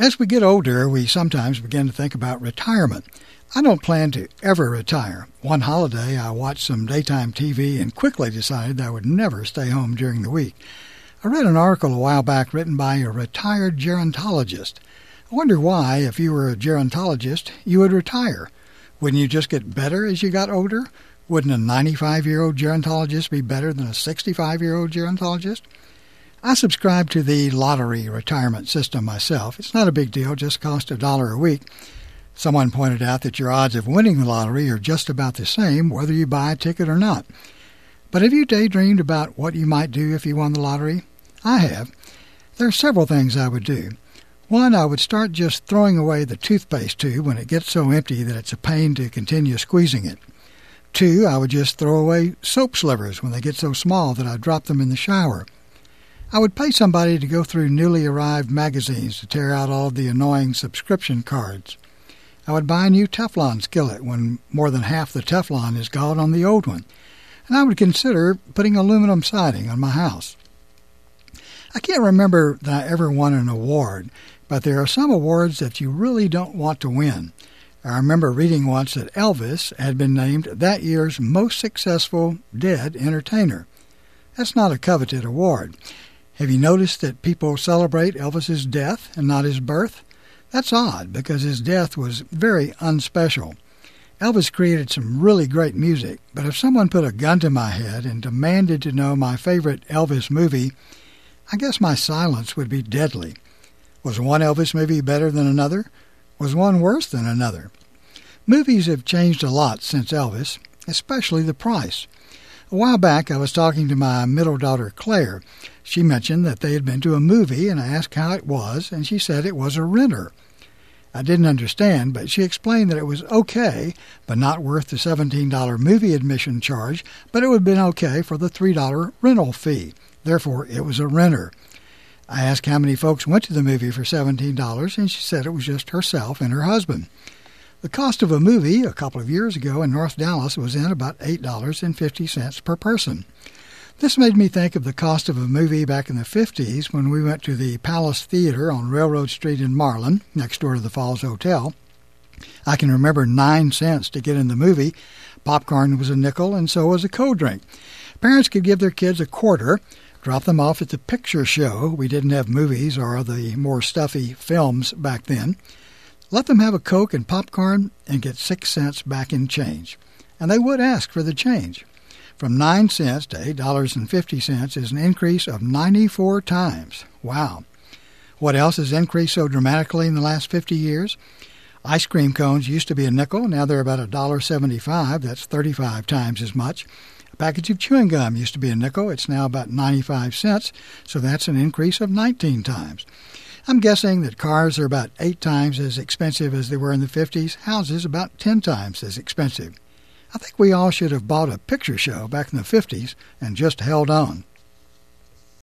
As we get older, we sometimes begin to think about retirement. I don't plan to ever retire. One holiday, I watched some daytime TV and quickly decided I would never stay home during the week. I read an article a while back written by a retired gerontologist. I wonder why, if you were a gerontologist, you would retire. Wouldn't you just get better as you got older? Wouldn't a 95 year old gerontologist be better than a 65 year old gerontologist? I subscribe to the lottery retirement system myself. It's not a big deal, just costs a dollar a week. Someone pointed out that your odds of winning the lottery are just about the same whether you buy a ticket or not. But have you daydreamed about what you might do if you won the lottery? I have. There are several things I would do. One, I would start just throwing away the toothpaste tube when it gets so empty that it's a pain to continue squeezing it. Two, I would just throw away soap slivers when they get so small that I drop them in the shower. I would pay somebody to go through newly arrived magazines to tear out all the annoying subscription cards. I would buy a new Teflon skillet when more than half the Teflon is gone on the old one. And I would consider putting aluminum siding on my house. I can't remember that I ever won an award, but there are some awards that you really don't want to win. I remember reading once that Elvis had been named that year's most successful dead entertainer. That's not a coveted award. Have you noticed that people celebrate Elvis's death and not his birth? That's odd because his death was very unspecial. Elvis created some really great music, but if someone put a gun to my head and demanded to know my favorite Elvis movie, I guess my silence would be deadly. Was one Elvis movie better than another? Was one worse than another? Movies have changed a lot since Elvis, especially the price. A while back, I was talking to my middle daughter, Claire. She mentioned that they had been to a movie, and I asked how it was, and she said it was a renter. I didn't understand, but she explained that it was okay, but not worth the $17 movie admission charge, but it would have been okay for the $3 rental fee. Therefore, it was a renter. I asked how many folks went to the movie for $17, and she said it was just herself and her husband. The cost of a movie a couple of years ago in North Dallas was in about $8.50 per person. This made me think of the cost of a movie back in the 50s when we went to the Palace Theater on Railroad Street in Marlin, next door to the Falls Hotel. I can remember nine cents to get in the movie. Popcorn was a nickel, and so was a cold drink. Parents could give their kids a quarter, drop them off at the picture show. We didn't have movies or the more stuffy films back then. Let them have a Coke and popcorn and get six cents back in change. And they would ask for the change. From 9 cents to $8.50 is an increase of 94 times. Wow. What else has increased so dramatically in the last 50 years? Ice cream cones used to be a nickel, now they're about $1.75. That's 35 times as much. A package of chewing gum used to be a nickel, it's now about 95 cents, so that's an increase of 19 times. I'm guessing that cars are about eight times as expensive as they were in the 50s, houses about 10 times as expensive. I think we all should have bought a picture show back in the 50s and just held on.